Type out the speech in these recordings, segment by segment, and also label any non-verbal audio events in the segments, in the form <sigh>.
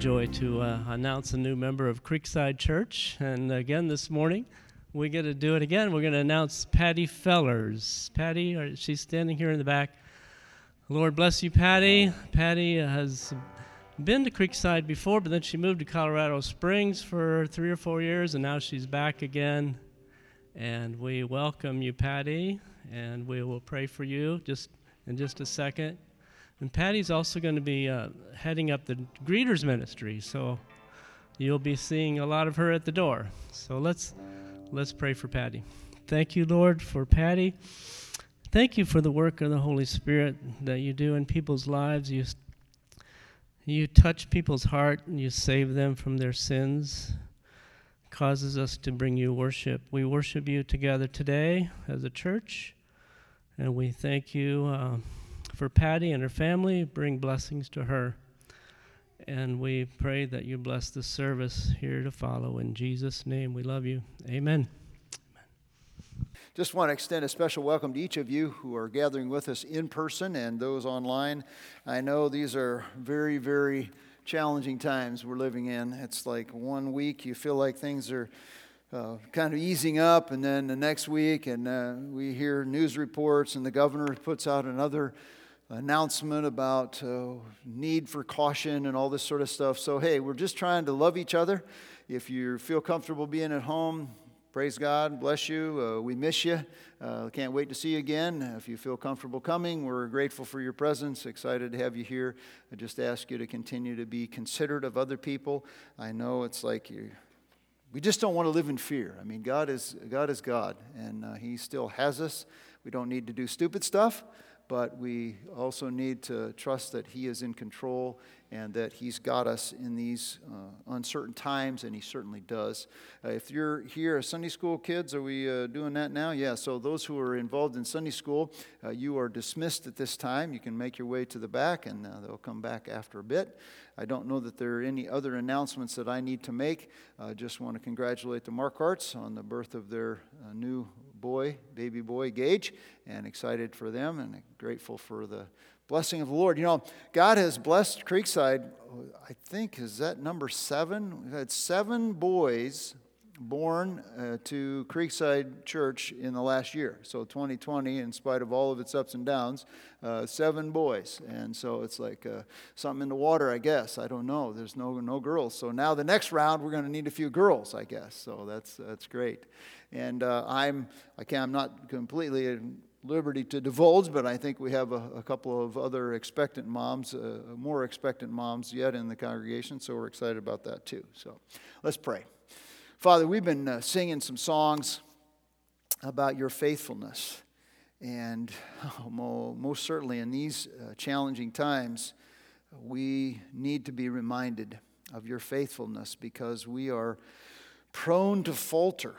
joy to uh, announce a new member of Creekside Church. And again, this morning, we get to do it again. We're going to announce Patty Fellers. Patty, she's standing here in the back. Lord bless you, Patty. Patty has been to Creekside before, but then she moved to Colorado Springs for three or four years, and now she's back again. And we welcome you, Patty, and we will pray for you just in just a second. And Patty's also going to be uh, heading up the greeters ministry, so you'll be seeing a lot of her at the door. So let's let's pray for Patty. Thank you, Lord, for Patty. Thank you for the work of the Holy Spirit that you do in people's lives. You you touch people's heart and you save them from their sins. Causes us to bring you worship. We worship you together today as a church, and we thank you. Uh, for Patty and her family. Bring blessings to her. And we pray that you bless the service here to follow. In Jesus' name, we love you. Amen. Just want to extend a special welcome to each of you who are gathering with us in person and those online. I know these are very, very challenging times we're living in. It's like one week you feel like things are uh, kind of easing up, and then the next week, and uh, we hear news reports, and the governor puts out another announcement about uh, need for caution and all this sort of stuff. So, hey, we're just trying to love each other. If you feel comfortable being at home, praise God, bless you. Uh, we miss you. Uh, can't wait to see you again. If you feel comfortable coming, we're grateful for your presence, excited to have you here. I just ask you to continue to be considerate of other people. I know it's like you. We just don't want to live in fear. I mean, God is God, is God and uh, He still has us. We don't need to do stupid stuff but we also need to trust that He is in control and that He's got us in these uh, uncertain times, and He certainly does. Uh, if you're here, Sunday school kids, are we uh, doing that now? Yeah, so those who are involved in Sunday school, uh, you are dismissed at this time. You can make your way to the back, and uh, they'll come back after a bit. I don't know that there are any other announcements that I need to make. I just want to congratulate the Markarts on the birth of their uh, new boy, baby boy, Gage, and excited for them and grateful for the blessing of the Lord. You know, God has blessed Creekside, oh, I think, is that number seven? We've had seven boys born uh, to Creekside Church in the last year. So 2020, in spite of all of its ups and downs, uh, seven boys. And so it's like uh, something in the water, I guess. I don't know. There's no, no girls. So now the next round, we're going to need a few girls, I guess. So that's, that's great. And uh, I'm, I can, I'm not completely at liberty to divulge, but I think we have a, a couple of other expectant moms, uh, more expectant moms yet in the congregation. So we're excited about that too. So let's pray. Father, we've been uh, singing some songs about your faithfulness. And oh, most certainly in these uh, challenging times, we need to be reminded of your faithfulness because we are prone to falter,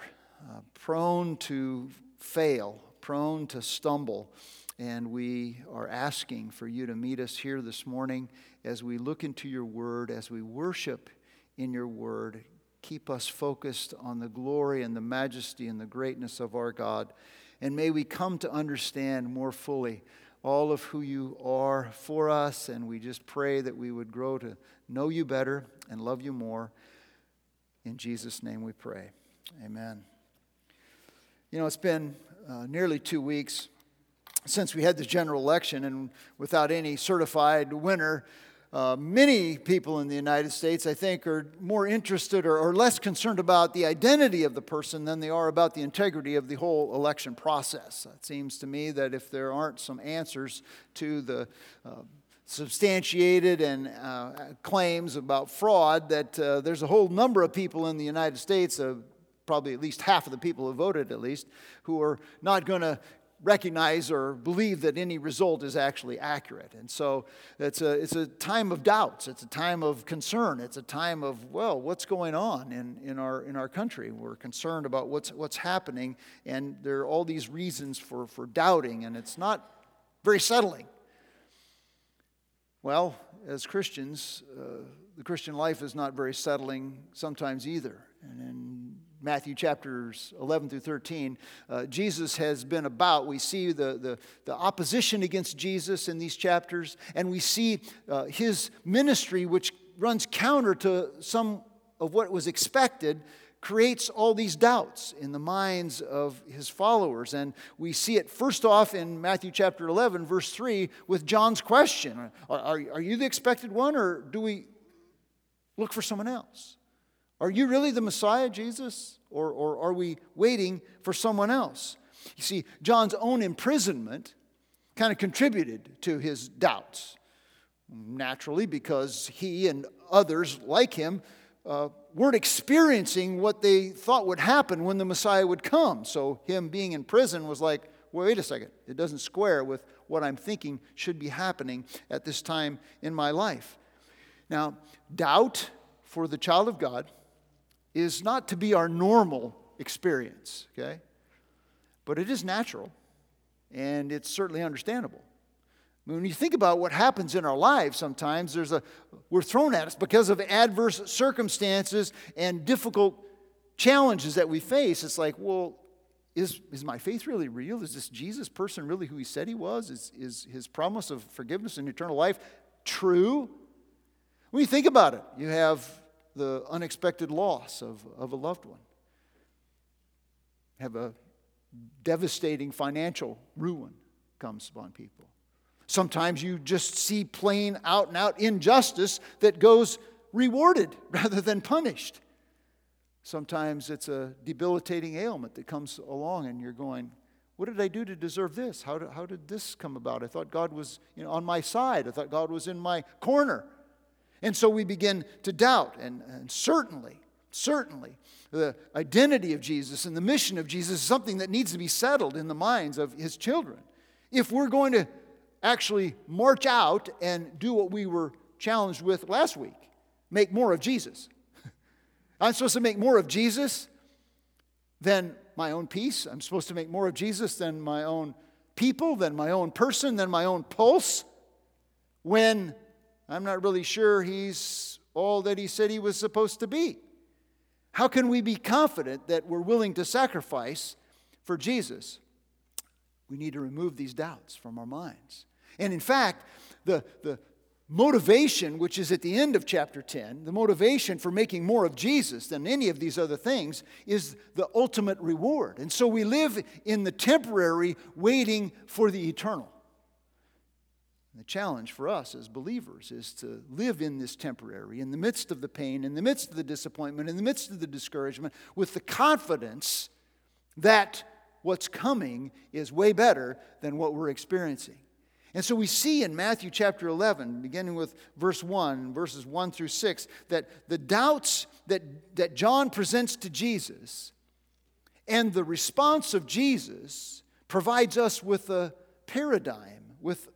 uh, prone to fail, prone to stumble. And we are asking for you to meet us here this morning as we look into your word, as we worship in your word keep us focused on the glory and the majesty and the greatness of our God. And may we come to understand more fully all of who you are for us. And we just pray that we would grow to know you better and love you more. In Jesus' name we pray. Amen. You know, it's been uh, nearly two weeks since we had the general election, and without any certified winner, uh, many people in the United States, I think, are more interested or, or, less concerned about the identity of the person than they are about the integrity of the whole election process. It seems to me that if there aren't some answers to the uh, substantiated and uh, claims about fraud, that uh, there's a whole number of people in the United States, uh, probably at least half of the people who voted at least, who are not going to recognize or believe that any result is actually accurate. And so it's a, it's a time of doubts. It's a time of concern. It's a time of, well, what's going on in, in, our, in our country? We're concerned about what's, what's happening, and there are all these reasons for, for doubting, and it's not very settling. Well, as Christians, uh, the Christian life is not very settling sometimes either. And in Matthew chapters 11 through 13, uh, Jesus has been about. We see the, the, the, opposition against Jesus in these chapters, and we see uh, his ministry, which runs counter to some of what was expected, creates all these doubts in the minds of his followers. And we see it first off in Matthew chapter 11, verse 3, with John's question Are, are, are you the expected one, or do we look for someone else? Are you really the Messiah, Jesus, or, or are we waiting for someone else? You see, John's own imprisonment kind of contributed to his doubts. Naturally, because he and others like him uh, weren't experiencing what they thought would happen when the Messiah would come. So, him being in prison was like, wait a second, it doesn't square with what I'm thinking should be happening at this time in my life. Now, doubt for the child of God is not to be our normal experience, okay? But it is natural and it's certainly understandable. When you think about what happens in our lives, sometimes there's a we're thrown at us because of adverse circumstances and difficult challenges that we face. It's like, well, is, is my faith really real? Is this Jesus person really who he said he was? Is, is his promise of forgiveness and eternal life true? When you think about it, you have the unexpected loss of, of a loved one, have a devastating financial ruin comes upon people. Sometimes you just see plain out and out injustice that goes rewarded <laughs> rather than punished. Sometimes it's a debilitating ailment that comes along and you're going, What did I do to deserve this? How did, how did this come about? I thought God was you know, on my side, I thought God was in my corner. And so we begin to doubt. And, and certainly, certainly, the identity of Jesus and the mission of Jesus is something that needs to be settled in the minds of his children. If we're going to actually march out and do what we were challenged with last week make more of Jesus. <laughs> I'm supposed to make more of Jesus than my own peace. I'm supposed to make more of Jesus than my own people, than my own person, than my own pulse, when I'm not really sure he's all that he said he was supposed to be. How can we be confident that we're willing to sacrifice for Jesus? We need to remove these doubts from our minds. And in fact, the, the motivation, which is at the end of chapter 10, the motivation for making more of Jesus than any of these other things is the ultimate reward. And so we live in the temporary, waiting for the eternal. The challenge for us as believers is to live in this temporary, in the midst of the pain, in the midst of the disappointment, in the midst of the discouragement, with the confidence that what's coming is way better than what we're experiencing. And so we see in Matthew chapter 11, beginning with verse 1, verses 1 through 6, that the doubts that, that John presents to Jesus and the response of Jesus provides us with a paradigm, with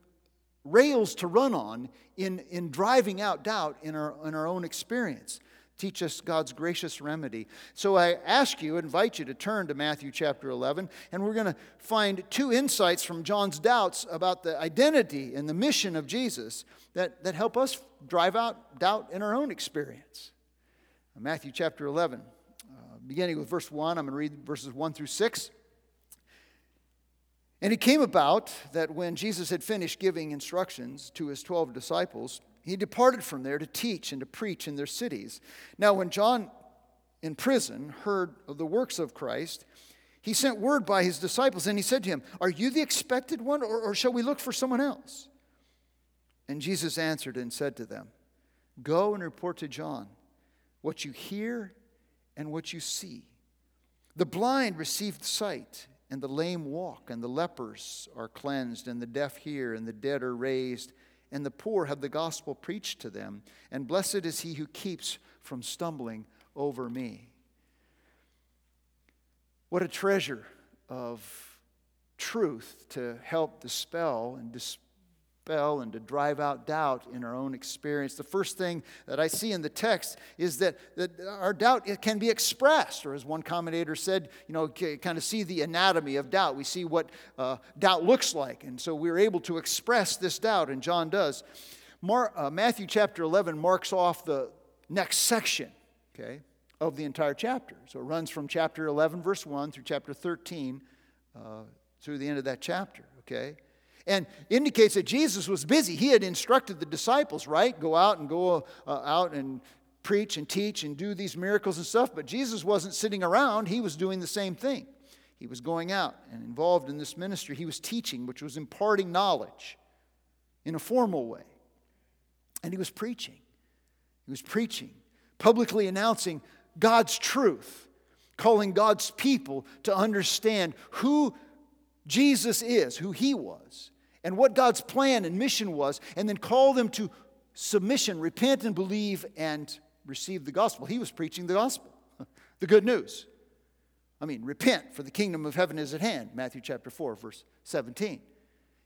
rails to run on in, in driving out doubt in our, in our own experience teach us God's gracious remedy. So I ask you, invite you to turn to Matthew chapter 11, and we're going to find two insights from John's doubts about the identity and the mission of Jesus that, that help us drive out doubt in our own experience. Matthew chapter 11, uh, beginning with verse 1, I'm going to read verses 1 through 6. And it came about that when Jesus had finished giving instructions to his 12 disciples, he departed from there to teach and to preach in their cities. Now, when John in prison heard of the works of Christ, he sent word by his disciples and he said to him, Are you the expected one, or, or shall we look for someone else? And Jesus answered and said to them, Go and report to John what you hear and what you see. The blind received sight, and the lame walk, and the lepers are cleansed, and the deaf hear, and the dead are raised and the poor have the gospel preached to them. And blessed is he who keeps from stumbling over me. What a treasure of truth to help dispel and dispel dispel and to drive out doubt in our own experience. The first thing that I see in the text is that, that our doubt can be expressed, or as one commentator said, you know, kind of see the anatomy of doubt. We see what uh, doubt looks like, and so we're able to express this doubt, and John does. Mar- uh, Matthew chapter 11 marks off the next section, okay, of the entire chapter. So it runs from chapter 11, verse 1 through chapter 13 uh, through the end of that chapter, okay? And indicates that Jesus was busy. He had instructed the disciples, right? Go out and go uh, out and preach and teach and do these miracles and stuff. But Jesus wasn't sitting around, he was doing the same thing. He was going out and involved in this ministry. He was teaching, which was imparting knowledge in a formal way. And he was preaching. He was preaching, publicly announcing God's truth, calling God's people to understand who Jesus is, who he was, and what God's plan and mission was, and then call them to submission, repent and believe, and receive the gospel. He was preaching the gospel, <laughs> the good news. I mean, repent, for the kingdom of heaven is at hand. Matthew chapter 4, verse 17.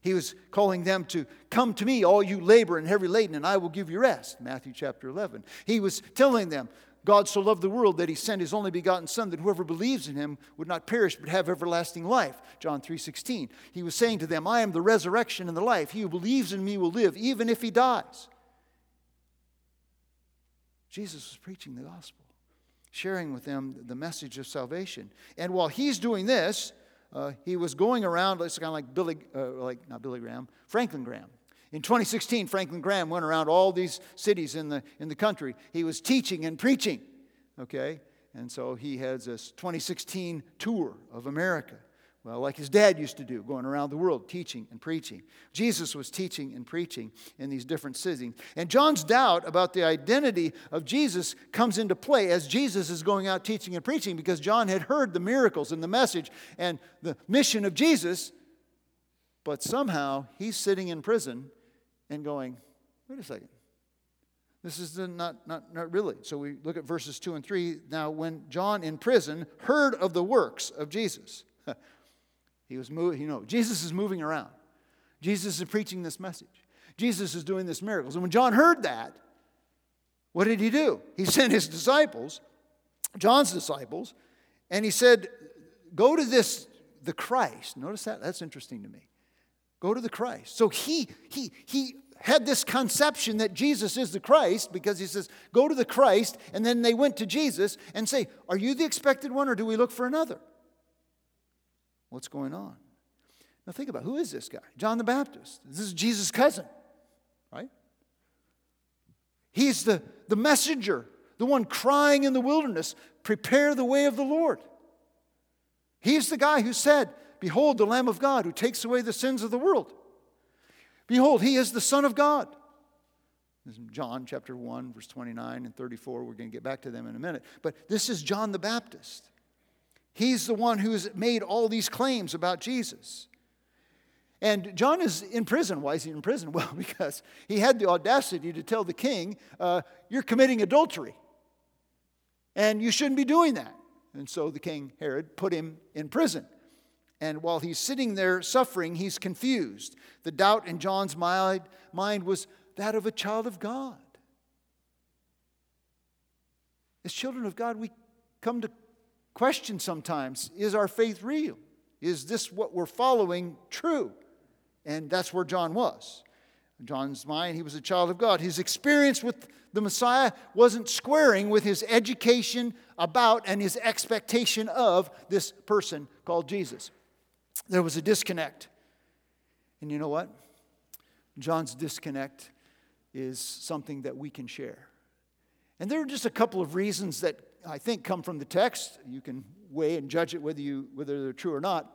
He was calling them to come to me, all you labor and heavy laden, and I will give you rest. Matthew chapter 11. He was telling them, God so loved the world that he sent his only begotten son that whoever believes in him would not perish but have everlasting life. John 3:16. He was saying to them, I am the resurrection and the life. He who believes in me will live even if he dies. Jesus was preaching the gospel, sharing with them the message of salvation. And while he's doing this, uh, he was going around, it's kind of like Billy, uh, like not Billy Graham, Franklin Graham. In 2016, Franklin Graham went around all these cities in the, in the country. He was teaching and preaching, okay? And so he has this 2016 tour of America. Well, like his dad used to do, going around the world teaching and preaching. Jesus was teaching and preaching in these different cities. And John's doubt about the identity of Jesus comes into play as Jesus is going out teaching and preaching because John had heard the miracles and the message and the mission of Jesus, but somehow he's sitting in prison and going, wait a second. This is not, not, not really. So we look at verses 2 and 3. Now, when John in prison heard of the works of Jesus, <laughs> he was moving, you know, Jesus is moving around. Jesus is preaching this message. Jesus is doing this miracles. And when John heard that, what did he do? He <laughs> sent his disciples, John's disciples, and he said, Go to this, the Christ. Notice that? That's interesting to me. Go to the Christ. So he he he had this conception that Jesus is the Christ because he says, Go to the Christ, and then they went to Jesus and say, Are you the expected one, or do we look for another? What's going on? Now think about it. who is this guy? John the Baptist. This is Jesus' cousin, right? He's the, the messenger, the one crying in the wilderness, prepare the way of the Lord. He's the guy who said, Behold, the Lamb of God who takes away the sins of the world. Behold, he is the Son of God. John chapter 1, verse 29 and 34. We're going to get back to them in a minute. But this is John the Baptist. He's the one who's made all these claims about Jesus. And John is in prison. Why is he in prison? <laughs> Well, because he had the audacity to tell the king, uh, You're committing adultery. And you shouldn't be doing that. And so the king, Herod, put him in prison. And while he's sitting there suffering, he's confused. The doubt in John's mind, was that of a child of God. As children of God, we come to question sometimes is our faith real? Is this what we're following true? And that's where John was. In John's mind, he was a child of God. His experience with the Messiah wasn't squaring with his education about and his expectation of this person called Jesus. There was a disconnect. And you know what? John's disconnect is something that we can share. And there are just a couple of reasons that I think come from the text. You can weigh and judge it whether, you, whether they're true or not.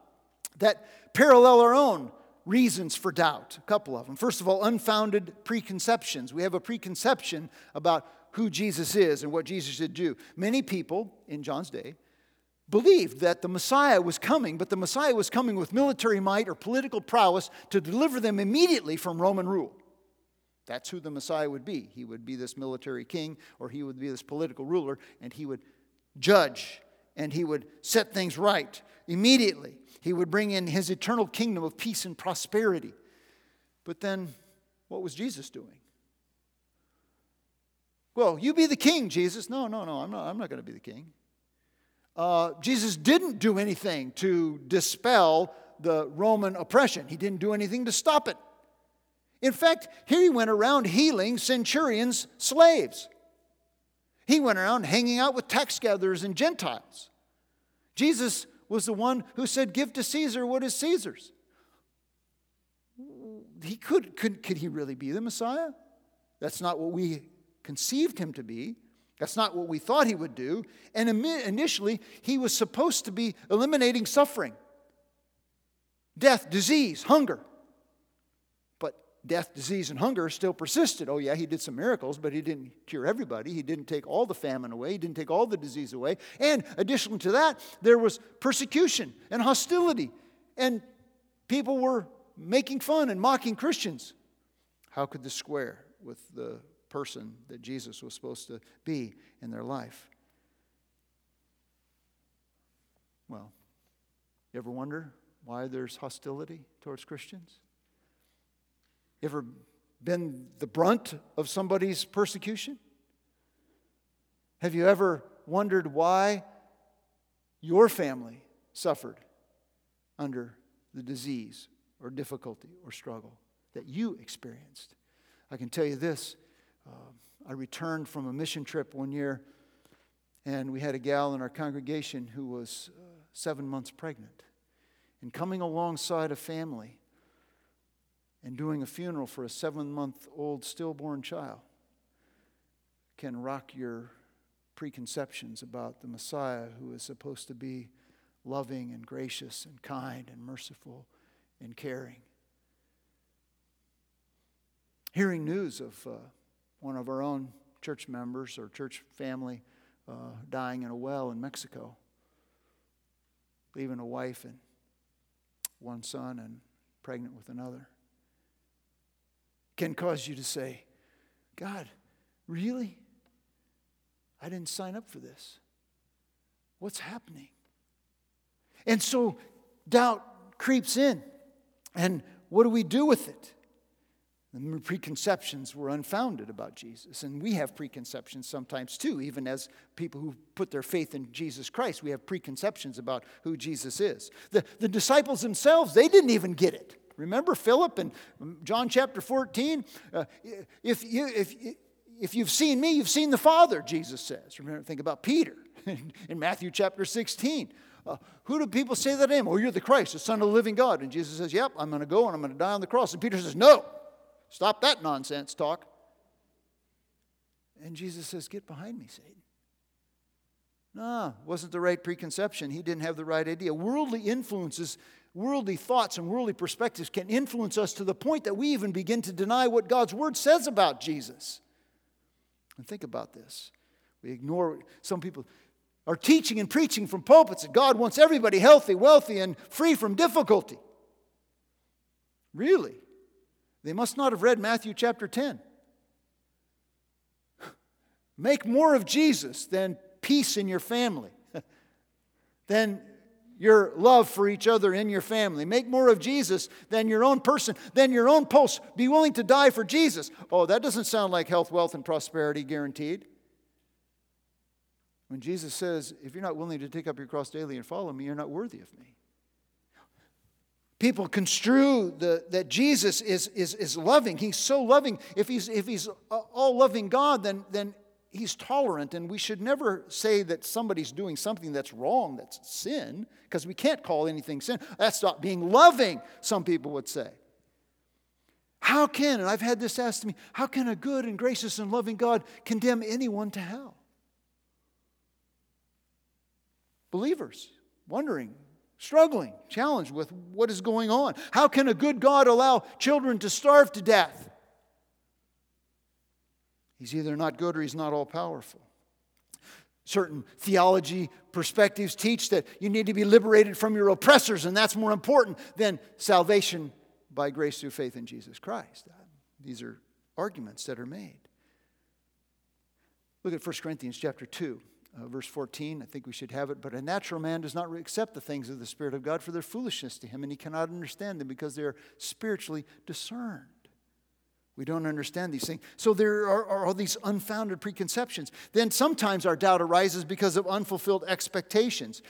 That parallel our own reasons for doubt. A couple of them. First of all, unfounded preconceptions. We have a preconception about who Jesus is and what Jesus should do. Many people in John's day believed that the Messiah was coming, but the Messiah was coming with military might or political prowess to deliver them immediately from Roman rule. That's who the Messiah would be. He would be this military king, or he would be this political ruler, and he would judge and he would set things right immediately. He would bring in his eternal kingdom of peace and prosperity. But then, what was Jesus doing? Well, you be the king, Jesus. No, no, no, I'm not, I'm not going to be the king. Uh, Jesus didn't do anything to dispel the Roman oppression, he didn't do anything to stop it. In fact, here he went around healing centurions' slaves. He went around hanging out with tax gatherers and Gentiles. Jesus was the one who said, Give to Caesar what is Caesar's. he could, could, could he really be the Messiah? That's not what we conceived him to be. That's not what we thought he would do. And initially, he was supposed to be eliminating suffering, death, disease, hunger. But death, disease, and hunger still persisted. Oh, yeah, he did some miracles, but he didn't cure everybody. He didn't take all the famine away. He didn't take all the disease away. And additional to that, there was persecution and hostility. And people were making fun and mocking Christians. How could this square with the person that Jesus was supposed to be in their life? Well, you ever wonder why there's hostility towards Christians? You ever been the brunt of somebody's persecution? Have you ever wondered why your family suffered under the disease or difficulty or struggle that you experienced. I can tell you this I returned from a mission trip one year, and we had a gal in our congregation who was uh, seven months pregnant. And coming alongside a family and doing a funeral for a seven month old stillborn child can rock your preconceptions about the Messiah who is supposed to be loving and gracious and kind and merciful and caring. Hearing news of uh, one of our own church members or church family uh, dying in a well in Mexico, leaving a wife and one son and pregnant with another, can cause you to say, God, really? I didn't sign up for this. What's happening? And so doubt creeps in. And what do we do with it? The preconceptions were unfounded about Jesus. And we have preconceptions sometimes too, even as people who put their faith in Jesus Christ. We have preconceptions about who Jesus is. The, the disciples themselves, they didn't even get it. Remember Philip in John chapter 14? Uh, if, you, if, if you've seen me, you've seen the Father, Jesus says. Remember, think about Peter <laughs> in Matthew chapter 16. Uh, who do people say that I am? Oh, you're the Christ, the Son of the living God. And Jesus says, Yep, I'm going to go and I'm going to die on the cross. And Peter says, No, stop that nonsense talk. And Jesus says, Get behind me, Satan. No, wasn't the right preconception. He didn't have the right idea. Worldly influences, worldly thoughts, and worldly perspectives can influence us to the point that we even begin to deny what God's word says about Jesus. And think about this. We ignore some people are teaching and preaching from pulpits that God wants everybody healthy, wealthy, and free from difficulty. Really? They must not have read Matthew chapter 10. Make more of Jesus than peace in your family, <laughs> than your love for each other in your family. Make more of Jesus than your own person, than your own post. Be willing to die for Jesus. Oh, that doesn't sound like health, wealth, and prosperity guaranteed. When Jesus says, if you're not willing to take up your cross daily and follow me, you're not worthy of me. People construe the, that Jesus is, is, is loving. He's so loving. If he's, if he's all loving God, then, then he's tolerant. And we should never say that somebody's doing something that's wrong, that's sin, because we can't call anything sin. That's not being loving, some people would say. How can, and I've had this asked to me, how can a good and gracious and loving God condemn anyone to hell? believers, wondering, struggling, challenged with what is going on. How can a good God allow children to starve to death? He's either not good or he's not all powerful. Certain theology perspectives teach that you need to be liberated from your oppressors, and that's more important than salvation by grace through faith in Jesus Christ. These are arguments that are made. Look at 1 Corinthians chapter 2 uh, verse 14. I think we should have it. But a natural man does not accept the things of the Spirit of God, for they're foolishness to him, and he cannot understand them because they're spiritually discerned. We don't understand these things. So there are, are, all these unfounded preconceptions. Then sometimes our doubt arises because of unfulfilled expectations.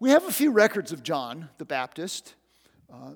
We have a few records of John the Baptist uh,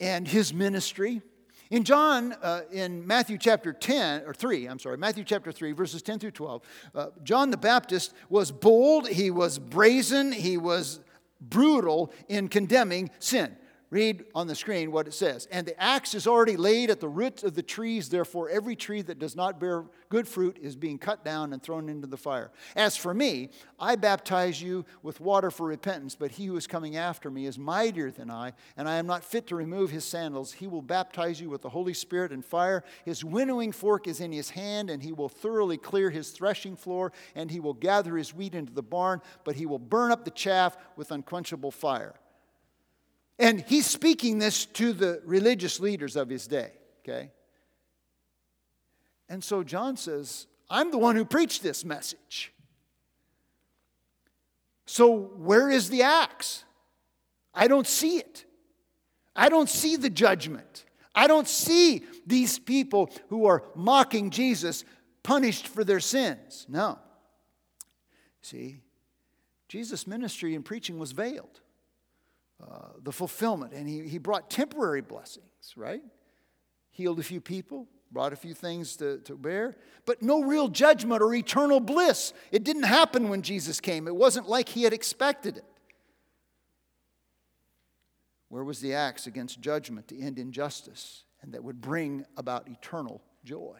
and his ministry. In John, uh, in Matthew chapter 10, or 3, I'm sorry, Matthew chapter 3, verses 10 through 12, uh, John the Baptist was bold, he was brazen, he was brutal in condemning sin. Read on the screen what it says. And the axe is already laid at the roots of the trees, therefore, every tree that does not bear good fruit is being cut down and thrown into the fire. As for me, I baptize you with water for repentance, but he who is coming after me is mightier than I, and I am not fit to remove his sandals. He will baptize you with the Holy Spirit and fire. His winnowing fork is in his hand, and he will thoroughly clear his threshing floor, and he will gather his wheat into the barn, but he will burn up the chaff with unquenchable fire. And he's speaking this to the religious leaders of his day, okay? And so John says, I'm the one who preached this message. So where is the axe? I don't see it. I don't see the judgment. I don't see these people who are mocking Jesus punished for their sins. No. See, Jesus' ministry and preaching was veiled. Uh, the fulfillment. And he, he brought temporary blessings, right? Healed a few people, brought a few things to, to bear, but no real judgment or eternal bliss. It didn't happen when Jesus came, it wasn't like he had expected it. Where was the axe against judgment to end injustice and that would bring about eternal joy?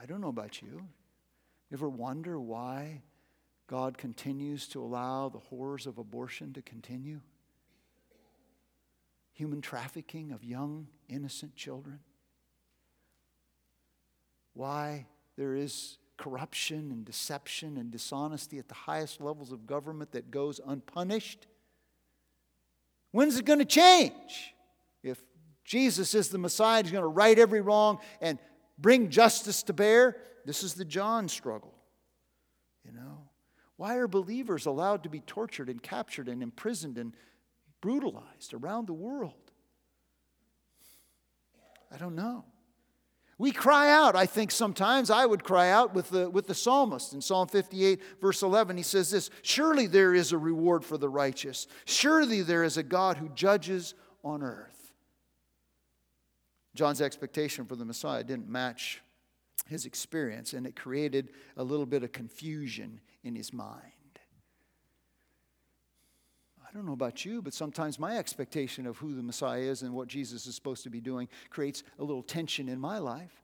I don't know about you. You ever wonder why God continues to allow the horrors of abortion to continue? Human trafficking of young, innocent children? Why there is corruption and deception and dishonesty at the highest levels of government that goes unpunished? When's it going to change? If Jesus is the Messiah, he's going to right every wrong and bring justice to bear. This is the John struggle, you know. Why are believers allowed to be tortured and captured and imprisoned and brutalized around the world? I don't know. We cry out, I think sometimes I would cry out with the, with the psalmist in Psalm 58, verse 11. He says this Surely there is a reward for the righteous, surely there is a God who judges on earth. John's expectation for the Messiah didn't match his experience, and it created a little bit of confusion in his mind. I don't know about you, but sometimes my expectation of who the Messiah is and what Jesus is supposed to be doing creates a little tension in my life.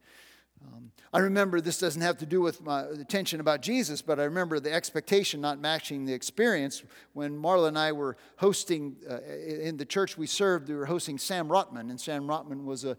Um, I remember this doesn't have to do with my, the tension about Jesus, but I remember the expectation not matching the experience when Marla and I were hosting uh, in the church we served. We were hosting Sam Rotman, and Sam Rotman was a,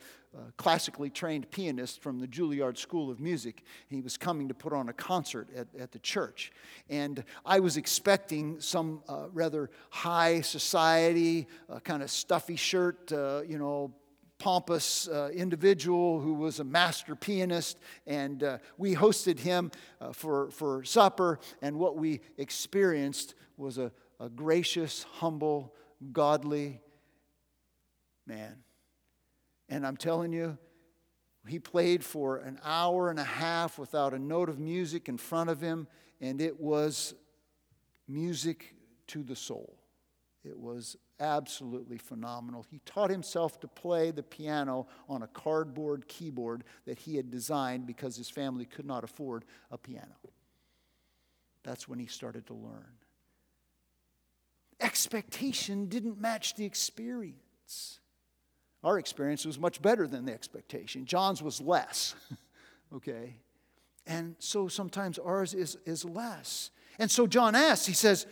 classically trained pianist from the Juilliard School of Music. He was coming to put on a concert at, at the church, and I was expecting some uh, rather high society, uh, kind of stuffy shirt, uh, you know pompous uh, individual who was a master pianist, and uh, we hosted him uh, for, for supper. And what we experienced was a, a gracious, humble, godly man. And I'm telling you, he played for an hour and a half without a note of music in front of him, and it was music to the soul. It was absolutely phenomenal. He taught himself to play the piano on a cardboard keyboard that he had designed because his family could not afford a piano. That's when he started to learn. Expectation didn't match the experience. Our experience was much better than the expectation. John's was less, <laughs> okay? And so sometimes ours is, is less. And so John asks, he says,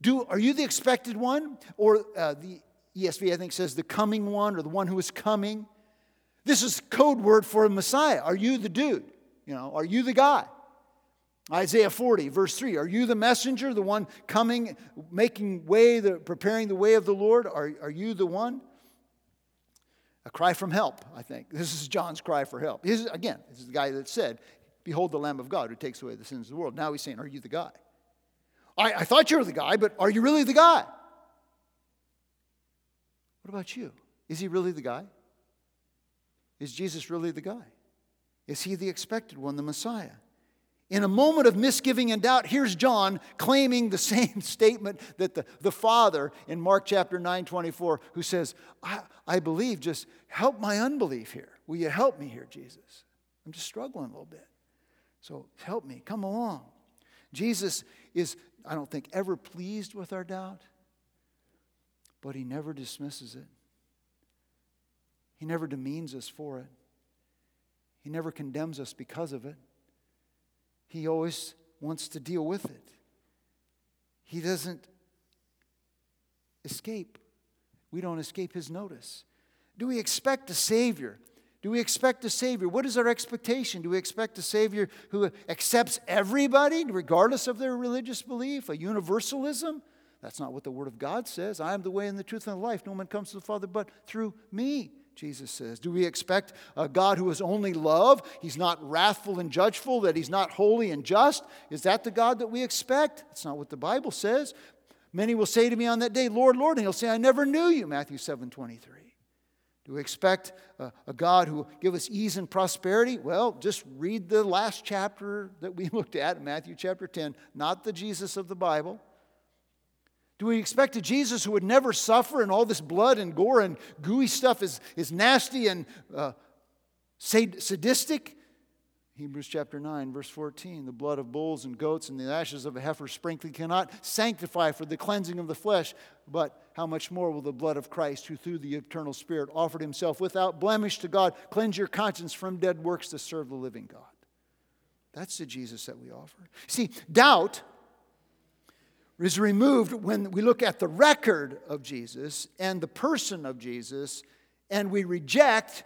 do, are you the expected one? Or uh, the ESV, I think, says the coming one or the one who is coming. This is code word for a Messiah. Are you the dude? You know, are you the guy? Isaiah 40, verse 3. Are you the messenger, the one coming, making way, the, preparing the way of the Lord? Are, are you the one? A cry from help, I think. This is John's cry for help. Again, this is the guy that said, Behold the Lamb of God who takes away the sins of the world. Now he's saying, Are you the guy? I, I thought you were the guy, but are you really the guy? What about you? Is he really the guy? Is Jesus really the guy? Is he the expected one, the Messiah? In a moment of misgiving and doubt, here's John claiming the <laughs> same statement that the, the Father in Mark chapter 9 24, who says, I, I believe, just help my unbelief here. Will you help me here, Jesus? I'm just struggling a little bit. So help me, come along. Jesus is I don't think, ever pleased with our doubt. but He never dismisses it. He never demeans us for it. He never condemns us because of it. He always wants to deal with it. He doesn't escape. We don't escape His notice. Do we expect a Savior? Do we expect a Savior? What is our expectation? Do we expect a Savior who accepts everybody, regardless of their religious belief, a universalism? That's not what the Word of God says. I am the way and the truth and the life. No one comes to the Father but through me, Jesus says. Do we expect a God who is only love? He's not wrathful and judgeful, that He's not holy and just? Is that the God that we expect? That's not what the Bible says. Many will say to me on that day, Lord, Lord, and He'll say, I never knew you, Matthew 7 23. Do we expect a, a, God who will give us ease and prosperity? Well, just read the last chapter that we <laughs> looked at, Matthew chapter 10, not the Jesus of the Bible. Do we expect a Jesus who would never suffer and all this blood and gore and gooey stuff is, is nasty and uh, sadistic? Hebrews chapter 9, verse 14 the blood of bulls and goats and the ashes of a heifer sprinkled cannot sanctify for the cleansing of the flesh, but how much more will the blood of Christ, who through the eternal Spirit offered himself without blemish to God, cleanse your conscience from dead works to serve the living God? That's the Jesus that we offer. See, doubt is removed when we look at the record of Jesus and the person of Jesus, and we reject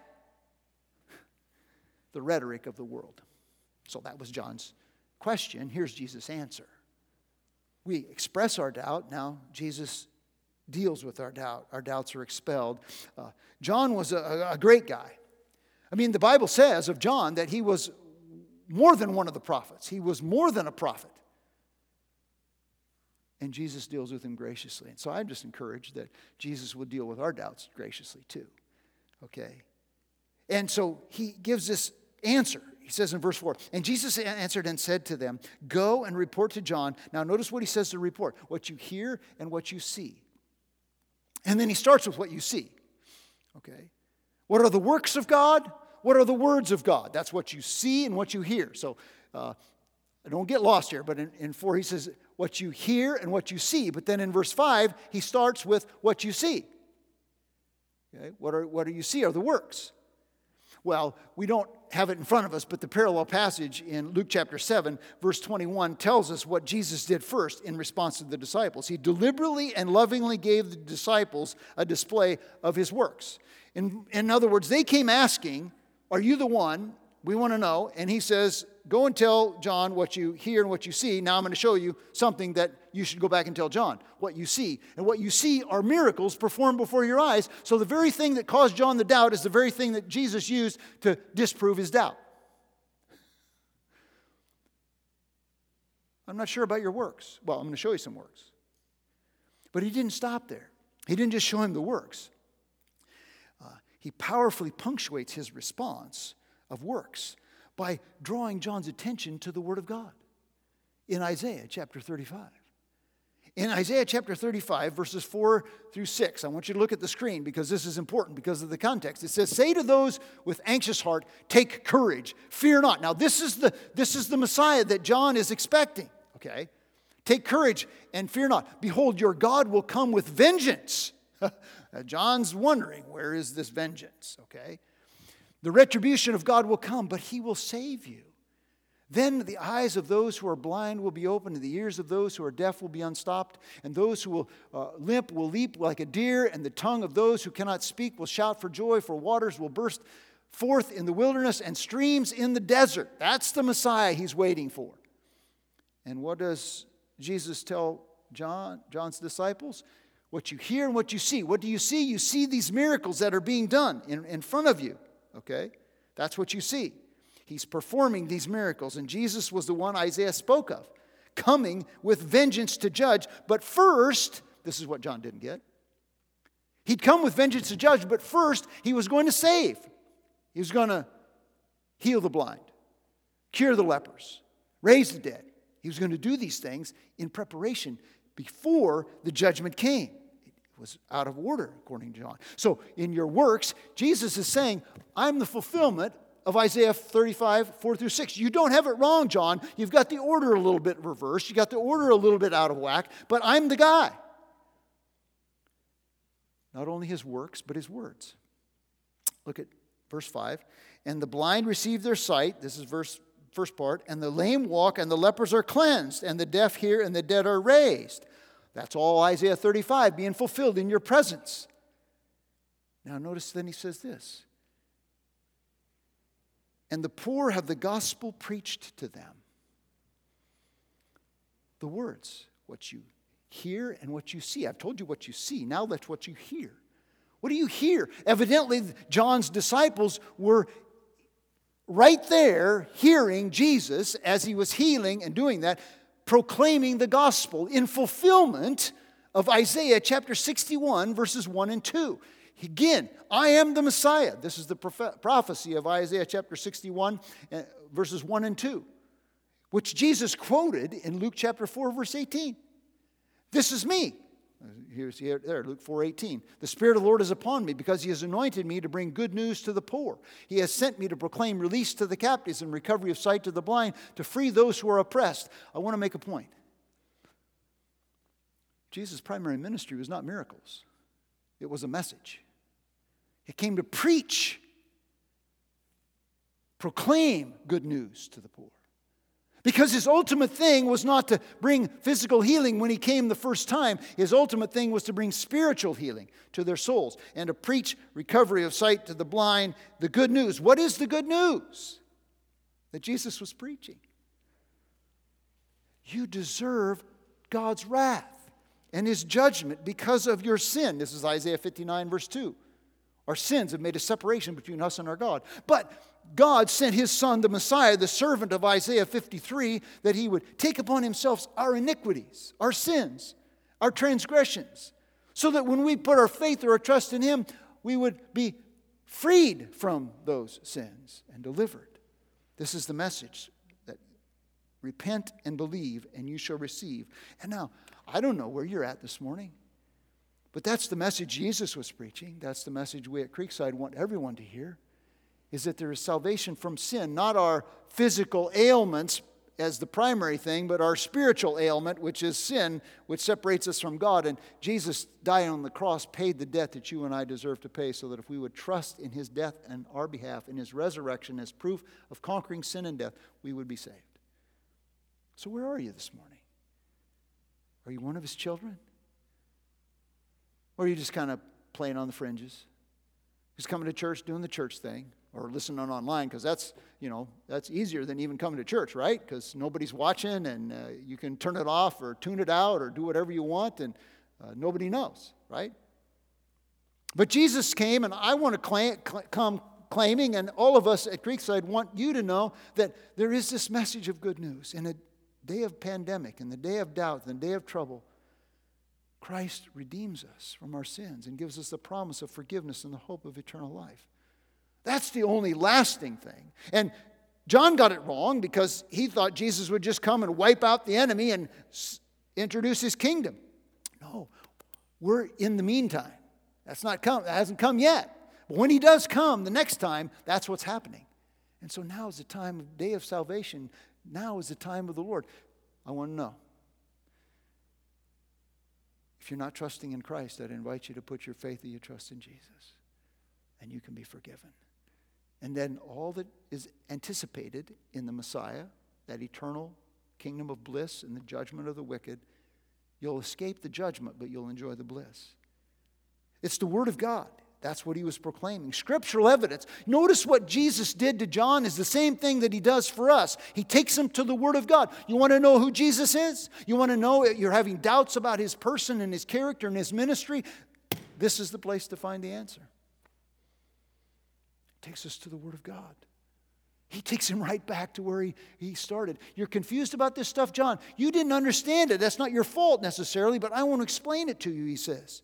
the rhetoric of the world. So that was John's question. Here's Jesus' answer. We express our doubt. Now, Jesus deals with our doubt. Our doubts are expelled. Uh, John was a, a great guy. I mean, the Bible says of John that he was more than one of the prophets, he was more than a prophet. And Jesus deals with him graciously. And so I'm just encouraged that Jesus will deal with our doubts graciously too. Okay? And so he gives this answer. He says in verse 4 And Jesus answered and said to them, Go and report to John. Now, notice what he says to report what you hear and what you see. And then he starts with what you see. Okay? What are the works of God? What are the words of God? That's what you see and what you hear. So, uh, don't get lost here, but in, in 4 he says, What you hear and what you see. But then in verse 5, he starts with what you see. Okay? What, are, what do you see are the works. Well, we don't have it in front of us, but the parallel passage in Luke chapter 7, verse 21, tells us what Jesus did first in response to the disciples. He deliberately and lovingly gave the disciples a display of his works. In, in other words, they came asking, Are you the one? We want to know. And he says, Go and tell John what you hear and what you see. Now I'm going to show you something that you should go back and tell John what you see. And what you see are miracles performed before your eyes. So the very thing that caused John the doubt is the very thing that Jesus used to disprove his doubt. I'm not sure about your works. Well, I'm going to show you some works. But he didn't stop there. He didn't just show him the works. Uh, he powerfully punctuates his response of works by drawing John's attention to the Word of God in Isaiah chapter 35. In Isaiah chapter 35, verses 4 through 6, I want you to look at the screen because this is important because of the context. It says, Say to those with anxious heart, take courage, fear not. Now, this is the, this is the Messiah that John is expecting, okay? Take courage and fear not. Behold, your God will come with vengeance. <laughs> John's wondering, where is this vengeance, okay? The retribution of God will come, but He will save you. Then the eyes of those who are blind will be opened, and the ears of those who are deaf will be unstopped, and those who will uh, limp will leap like a deer, and the tongue of those who cannot speak will shout for joy, for waters will burst forth in the wilderness and streams in the desert. That's the Messiah he's waiting for. And what does Jesus tell John, John's disciples? What you hear and what you see. What do you see? You see these miracles that are being done in, in front of you okay? That's what you see. He's performing these miracles, and Jesus was the one Isaiah spoke of, coming with vengeance to judge. But first, this is what John didn't get. He'd come with vengeance to judge, but first, he was going to save. He was going to heal the blind, cure the lepers, raise the dead. He was going to do these things in preparation before the judgment came was out of order, according to John. So, in your works, Jesus is saying, I'm the fulfillment of Isaiah 35, 4 through 6. You don't have it wrong, John. You've got the order a little bit reversed, you got the order a little bit out of whack, but I'm the guy. not only his works, but his words. Look at verse 5. And the blind receive their sight. This is verse first part. And the lame walk, and the lepers are cleansed, and the deaf hear, and the dead are raised. That's all Isaiah 35 being fulfilled in your presence. Now, notice then he says this And the poor have the gospel preached to them. The words, what you hear and what you see. I've told you what you see. Now that's what you hear. What do you hear? Evidently, John's disciples were right there hearing Jesus as he was healing and doing that, proclaiming the gospel in fulfillment of Isaiah chapter 61, verses 1 and 2. Again, I am the Messiah. This is the prophecy of Isaiah chapter 61, uh, verses 1 and 2, which Jesus quoted in Luke chapter 4, verse 18. This is me. Here's here, there, Luke 4:18. The Spirit of the Lord is upon me because He has anointed me to bring good news to the poor. He has sent me to proclaim release to the captives and recovery of sight to the blind, to free those who are oppressed. I want to make a point. Jesus' primary ministry was not miracles, it was a message. He came to preach, proclaim good news to the poor. Because his ultimate thing was not to bring physical healing when he came the first time. His ultimate thing was to bring spiritual healing to their souls and to preach recovery of sight to the blind, the good news. What is the good news that Jesus was preaching? You deserve God's wrath and his judgment because of your sin. This is Isaiah 59, verse 2. Our sins have made a separation between us and our God. But God sent his son, the Messiah, the servant of Isaiah 53, that he would take upon himself our iniquities, our sins, our transgressions, so that when we put our faith or our trust in him, we would be freed from those sins and delivered. This is the message that repent and believe, and you shall receive. And now, I don't know where you're at this morning, but that's the message Jesus was preaching. That's the message we at Creekside want everyone to hear is that there is salvation from sin, not our physical ailments as the primary thing, but our spiritual ailment, which is sin, which separates us from God. And Jesus dying on the cross paid the debt that you and I deserve to pay, so that if we would trust in his death on our behalf, in his resurrection as proof of conquering sin and death, we would be saved. So, where are you this morning? Are you one of his children? Or are you just kind of playing on the fringes? Just coming to church, doing the church thing? Or listening online because that's you know that's easier than even coming to church right? Because nobody's watching and uh, you can turn it off or tune it out or do whatever you want and uh, nobody knows right? But jesus came and i want to claim, come claiming and all of us at creekside want you to know that there is this message of good news. In a day of pandemic in the day of doubt in the day of trouble christ redeems us from our sins and gives us the promise of forgiveness and the hope of eternal life that's the only lasting thing. And John got it wrong because he thought Jesus would just come and wipe out the enemy and introduce his kingdom. No, we're in the meantime. That's not come, that hasn't come yet. But when he does come the next time, that's what's happening. And so now is the time of day of salvation. Now is the time of the Lord. I want to know. If you're not trusting in Christ, I'd invite you to put your faith and your trust in Jesus, and you can be forgiven. And then all that is anticipated in the Messiah, that eternal kingdom of bliss and the judgment of the wicked, you'll escape the judgment, but you'll enjoy the bliss. It's the Word of God. That's what he was proclaiming. Scriptural evidence. Notice what Jesus did to John is the same thing that he does for us. He takes him to the Word of God. You want to know who Jesus is? You want to know you're having doubts about his person and his character and his ministry? This is the place to find the answer takes us to the Word of God. He takes him right back to where he, he started. You're confused about this stuff, John. You didn't understand it. That's not your fault necessarily, but I want to explain it to you, he says.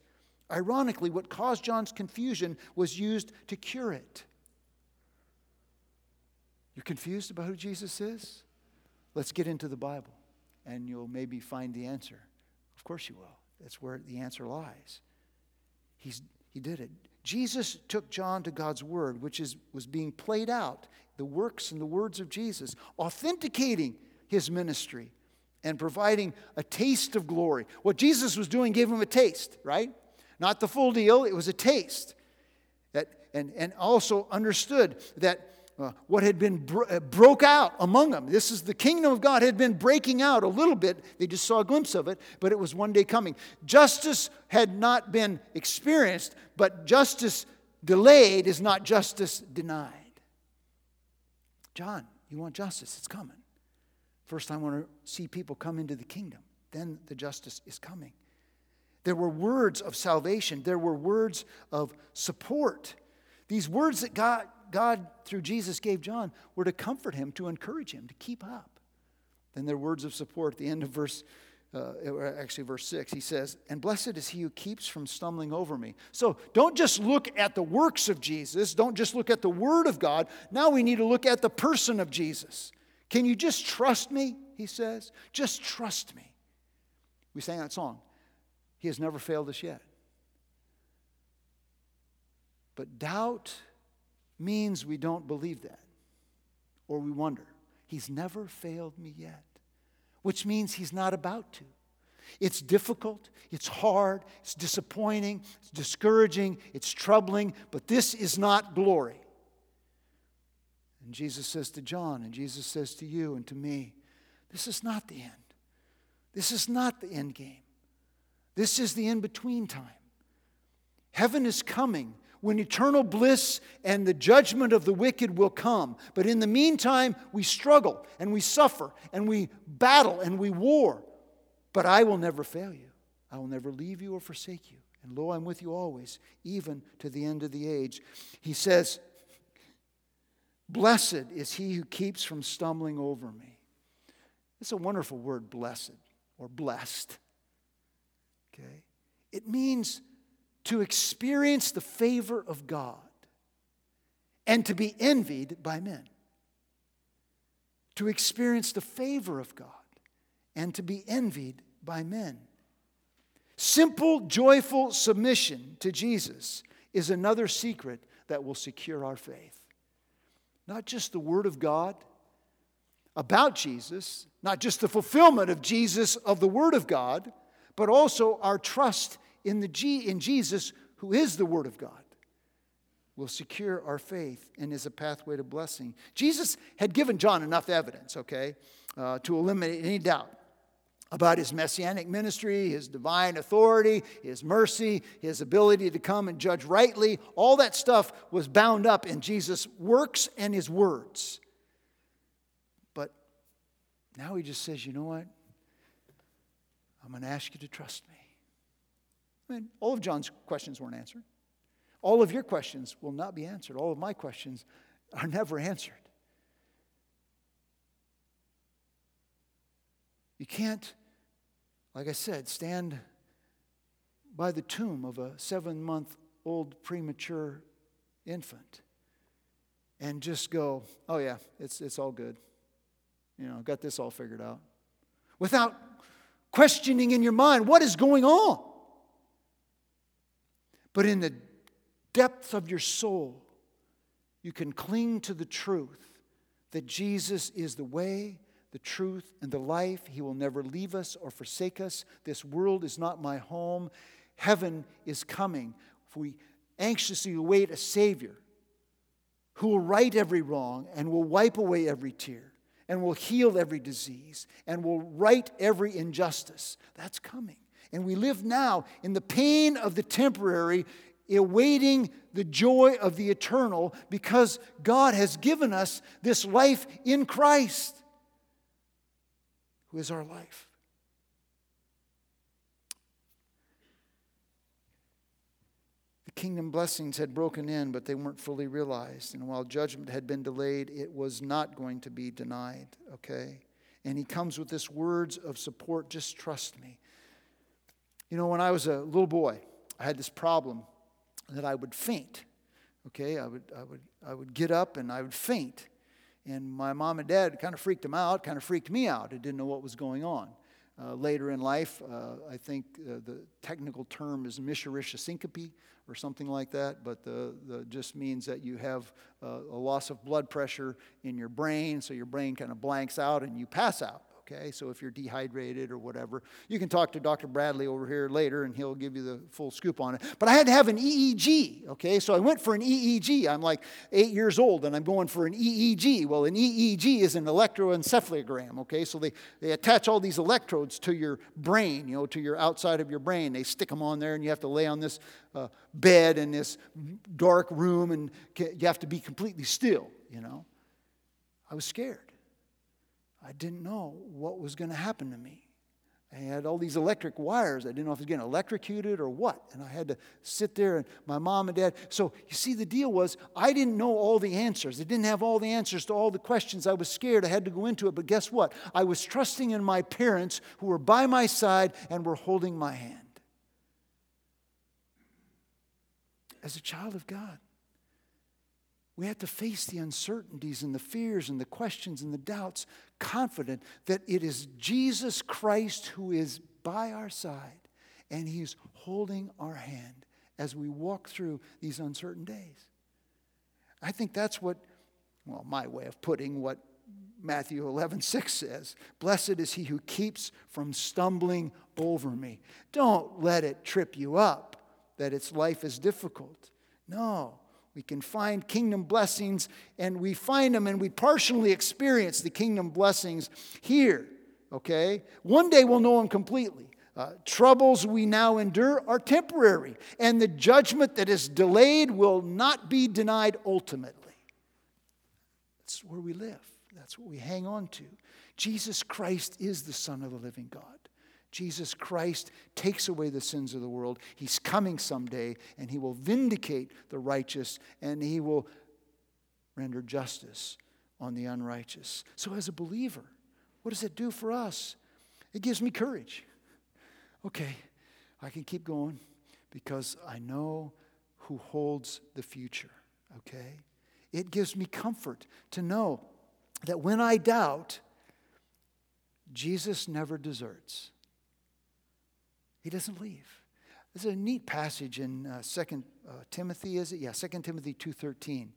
Ironically, what caused John's confusion was used to cure it. You're confused about who Jesus is? Let's get into the Bible and you'll maybe find the answer. Of course you will. That's where the answer lies. He's, he did it. Jesus took John to God's word, which is, was being played out, the works and the words of Jesus, authenticating his ministry and providing a taste of glory. What Jesus was doing gave him a taste, right? Not the full deal, it was a taste. That, and, and also understood that uh, what had been bro- uh, broke out among them. This is the kingdom of God had been breaking out a little bit. They just saw a glimpse of it, but it was one day coming. Justice had not been experienced, but justice delayed is not justice denied. John, you want justice? It's coming. First, I want to see people come into the kingdom. Then the justice is coming. There were words of salvation, there were words of support. These words that God, God, through Jesus, gave John were to comfort him, to encourage him, to keep up. Then there are words of support at the end of verse, uh, actually, verse 6. He says, And blessed is he who keeps from stumbling over me. So don't just look at the works of Jesus, don't just look at the word of God. Now we need to look at the person of Jesus. Can you just trust me? He says. Just trust me. We sang that song. He has never failed us yet. But doubt means we don't believe that or we wonder. He's never failed me yet, which means he's not about to. It's difficult, it's hard, it's disappointing, it's discouraging, it's troubling, but this is not glory. And Jesus says to John, and Jesus says to you and to me, this is not the end. This is not the end game. This is the in between time. Heaven is coming when eternal bliss and the judgment of the wicked will come. But in the meantime, we struggle and we suffer and we battle and we war. But I will never fail you. I will never leave you or forsake you. And lo, I'm with you always, even to the end of the age. He says, Blessed is he who keeps from stumbling over me. It's a wonderful word, blessed or blessed. Okay? It means to experience the favor of God and to be envied by men. To experience the favor of God and to be envied by men. Simple, joyful submission to Jesus is another secret that will secure our faith. Not just the Word of God about Jesus, not just the fulfillment of Jesus of the Word of God, but also our trust in, the G, in Jesus, who is the Word of God, will secure our faith and is a pathway to blessing. Jesus had given John enough evidence, okay, uh, to eliminate any doubt about his messianic ministry, his divine authority, his mercy, his ability to come and judge rightly. All that stuff was bound up in Jesus' works and his words. But now he just says, you know what? I'm going to ask you to trust me. I mean, all of John's questions weren't answered. All of your questions will not be answered. All of my questions are never answered. You can't, like I said, stand by the tomb of a seven month old premature infant and just go, oh, yeah, it's, it's all good. You know, got this all figured out. Without questioning in your mind what is going on. But in the depths of your soul, you can cling to the truth that Jesus is the way, the truth, and the life. He will never leave us or forsake us. This world is not my home. Heaven is coming. If we anxiously await a Savior who will right every wrong and will wipe away every tear and will heal every disease and will right every injustice. That's coming. And we live now in the pain of the temporary, awaiting the joy of the eternal because God has given us this life in Christ, who is our life. The Kingdom blessings had broken in, but they weren't fully realized. And while judgment had been delayed, it was not going to be denied, okay? And he comes with this words of support just trust me. You know, when I was a little boy, I had this problem that I would faint. Okay, I would, I would, I would get up and I would faint. And my mom and dad kind of freaked them out, kind of freaked me out. I didn't know what was going on. Uh, later in life, uh, I think uh, the technical term is Misheritia syncope or something like that, but the, the just means that you have a loss of blood pressure in your brain, so your brain kind of blanks out and you pass out. Okay? So if you're dehydrated or whatever, you can talk to Dr. Bradley over here later and he'll give you the full scoop on it. But I had to have an EEG, okay? So I went for an EEG. I'm like eight years old and I'm going for an EEG. Well, an EEG is an electroencephalogram, okay? So they, they attach all these electrodes to your brain, you know, to your outside of your brain. They stick them on there and you have to lay on this uh, bed in this dark room and you have to be completely still, you know? I was scared. I didn't know what was going to happen to me. I had all these electric wires. I didn't know if I was getting electrocuted or what. And I had to sit there and my mom and dad. So you see, the deal was I didn't know all the answers. I didn't have all the answers to all the questions. I was scared. I had to go into it. But guess what? I was trusting in my parents who were by my side and were holding my hand. As a child of God, we have to face the uncertainties and the fears and the questions and the doubts, confident that it is Jesus Christ who is by our side and He's holding our hand as we walk through these uncertain days. I think that's what, well, my way of putting what Matthew 11, 6 says. Blessed is he who keeps from stumbling over me. Don't let it trip you up that its life is difficult. No. We can find kingdom blessings, and we find them and we partially experience the kingdom blessings here, okay? One day we'll know them completely. Uh, troubles we now endure are temporary, and the judgment that is delayed will not be denied ultimately. That's where we live, that's what we hang on to. Jesus Christ is the Son of the living God. Jesus Christ takes away the sins of the world. He's coming someday, and he will vindicate the righteous, and he will render justice on the unrighteous. So, as a believer, what does it do for us? It gives me courage. Okay, I can keep going because I know who holds the future, okay? It gives me comfort to know that when I doubt, Jesus never deserts. He doesn't leave. There's a neat passage in uh, 2 uh, Timothy, is it? Yeah, 2 Timothy 2.13.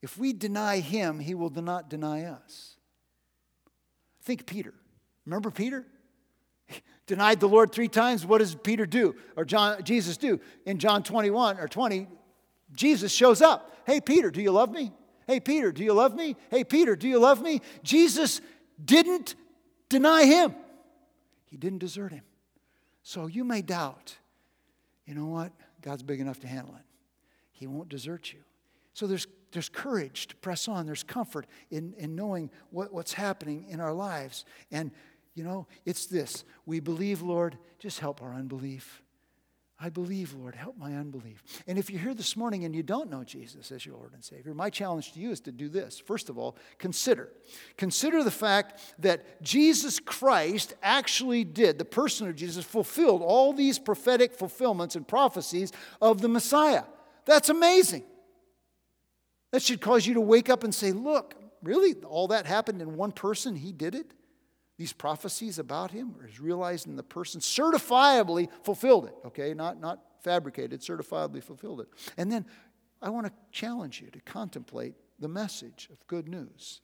If we deny him, he will not deny us. Think Peter. Remember Peter? <laughs> Denied the Lord three times. What does Peter do? Or John, Jesus do? In John 21 or 20, Jesus shows up. Hey, Peter, do you love me? Hey, Peter, do you love me? Hey, Peter, do you love me? Jesus didn't deny him, he didn't desert him. So you may doubt, you know what? God's big enough to handle it. He won't desert you. So there's, there's courage to press on. There's comfort in, in knowing what, what's happening in our lives. And, you know, it's this we believe, Lord, just help our unbelief. I believe, Lord, help my unbelief. And if you're here this morning and you don't know Jesus as your Lord and Savior, my challenge to you is to do this. First of all, consider. Consider the fact that Jesus Christ actually did, the person of Jesus fulfilled all these prophetic fulfillments and prophecies of the Messiah. That's amazing. That should cause you to wake up and say, look, really? All that happened in one person? He did it? These prophecies about him or is realized in the person certifiably fulfilled it okay? Not not fabricated certifiably fulfilled it. And then i want to challenge you to contemplate the message of good news.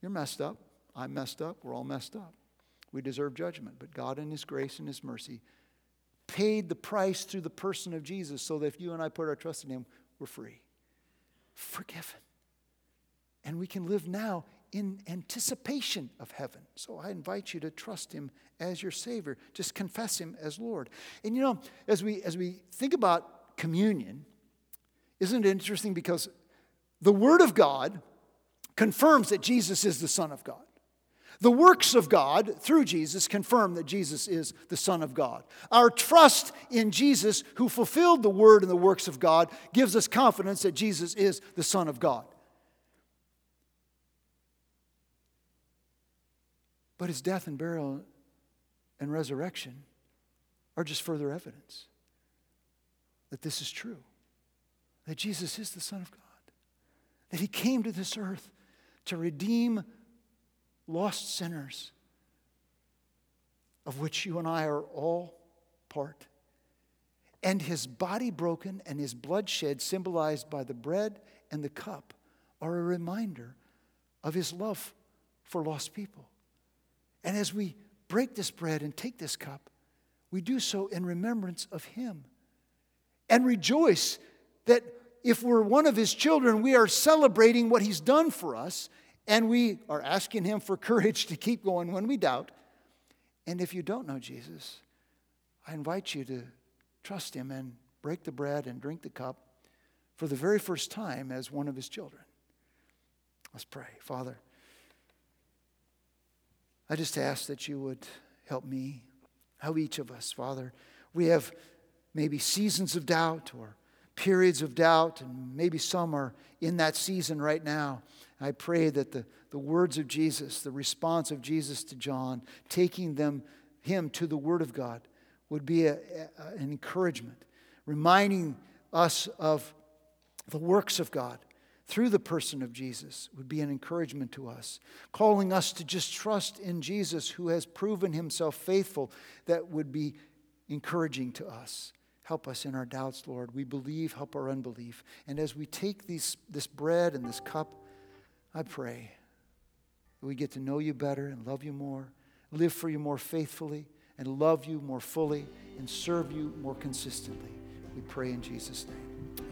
You're messed up. I'm messed up. We're all messed up. We deserve judgment but god in his grace and his mercy paid the price through the person of jesus so that if you and i put our trust in him we're free. Forgiven and we can live now in anticipation of heaven. So I invite you to trust him as your savior. Just confess him as Lord. And you know, as we as we think about communion, isn't it interesting because the word of God confirms that Jesus is the son of God. The works of God through Jesus confirm that Jesus is the Son of God. Our trust in Jesus, who fulfilled the word and the works of God, gives us confidence that Jesus is the Son of God. But his death and burial and resurrection are just further evidence that this is true. That Jesus is the Son of God. That he came to this earth to redeem lost sinners, of which you and I are all part. And his body broken and his blood shed, symbolized by the bread and the cup, are a reminder of his love for lost people. And as we break this bread and take this cup, we do so in remembrance of Him. And rejoice that if we're one of His children, we are celebrating what He's done for us, and we are asking Him for <laughs> courage to keep going when we doubt. And if you don't know Jesus, I invite you to trust Him and break the bread and drink the cup for the very first time as one of His children. Let's pray. Father, I just ask that you would help me, help each of us, Father. We have maybe seasons of doubt or periods of doubt, and maybe some are in that season right now. I pray that the, the words of Jesus, the response of Jesus to John, taking them, him to the Word of God, would be a, a, an encouragement, reminding us of the works of God through the person of Jesus would be an encouragement to us, calling us to just trust in Jesus who has proven himself faithful, that would be encouraging to us. Help us in our doubts, Lord. We believe, help our unbelief. And as we take these, this bread and this cup, I pray that we get to know you better and love you more, live for you more faithfully, and love you more fully, and serve you more consistently. We pray in Jesus' name.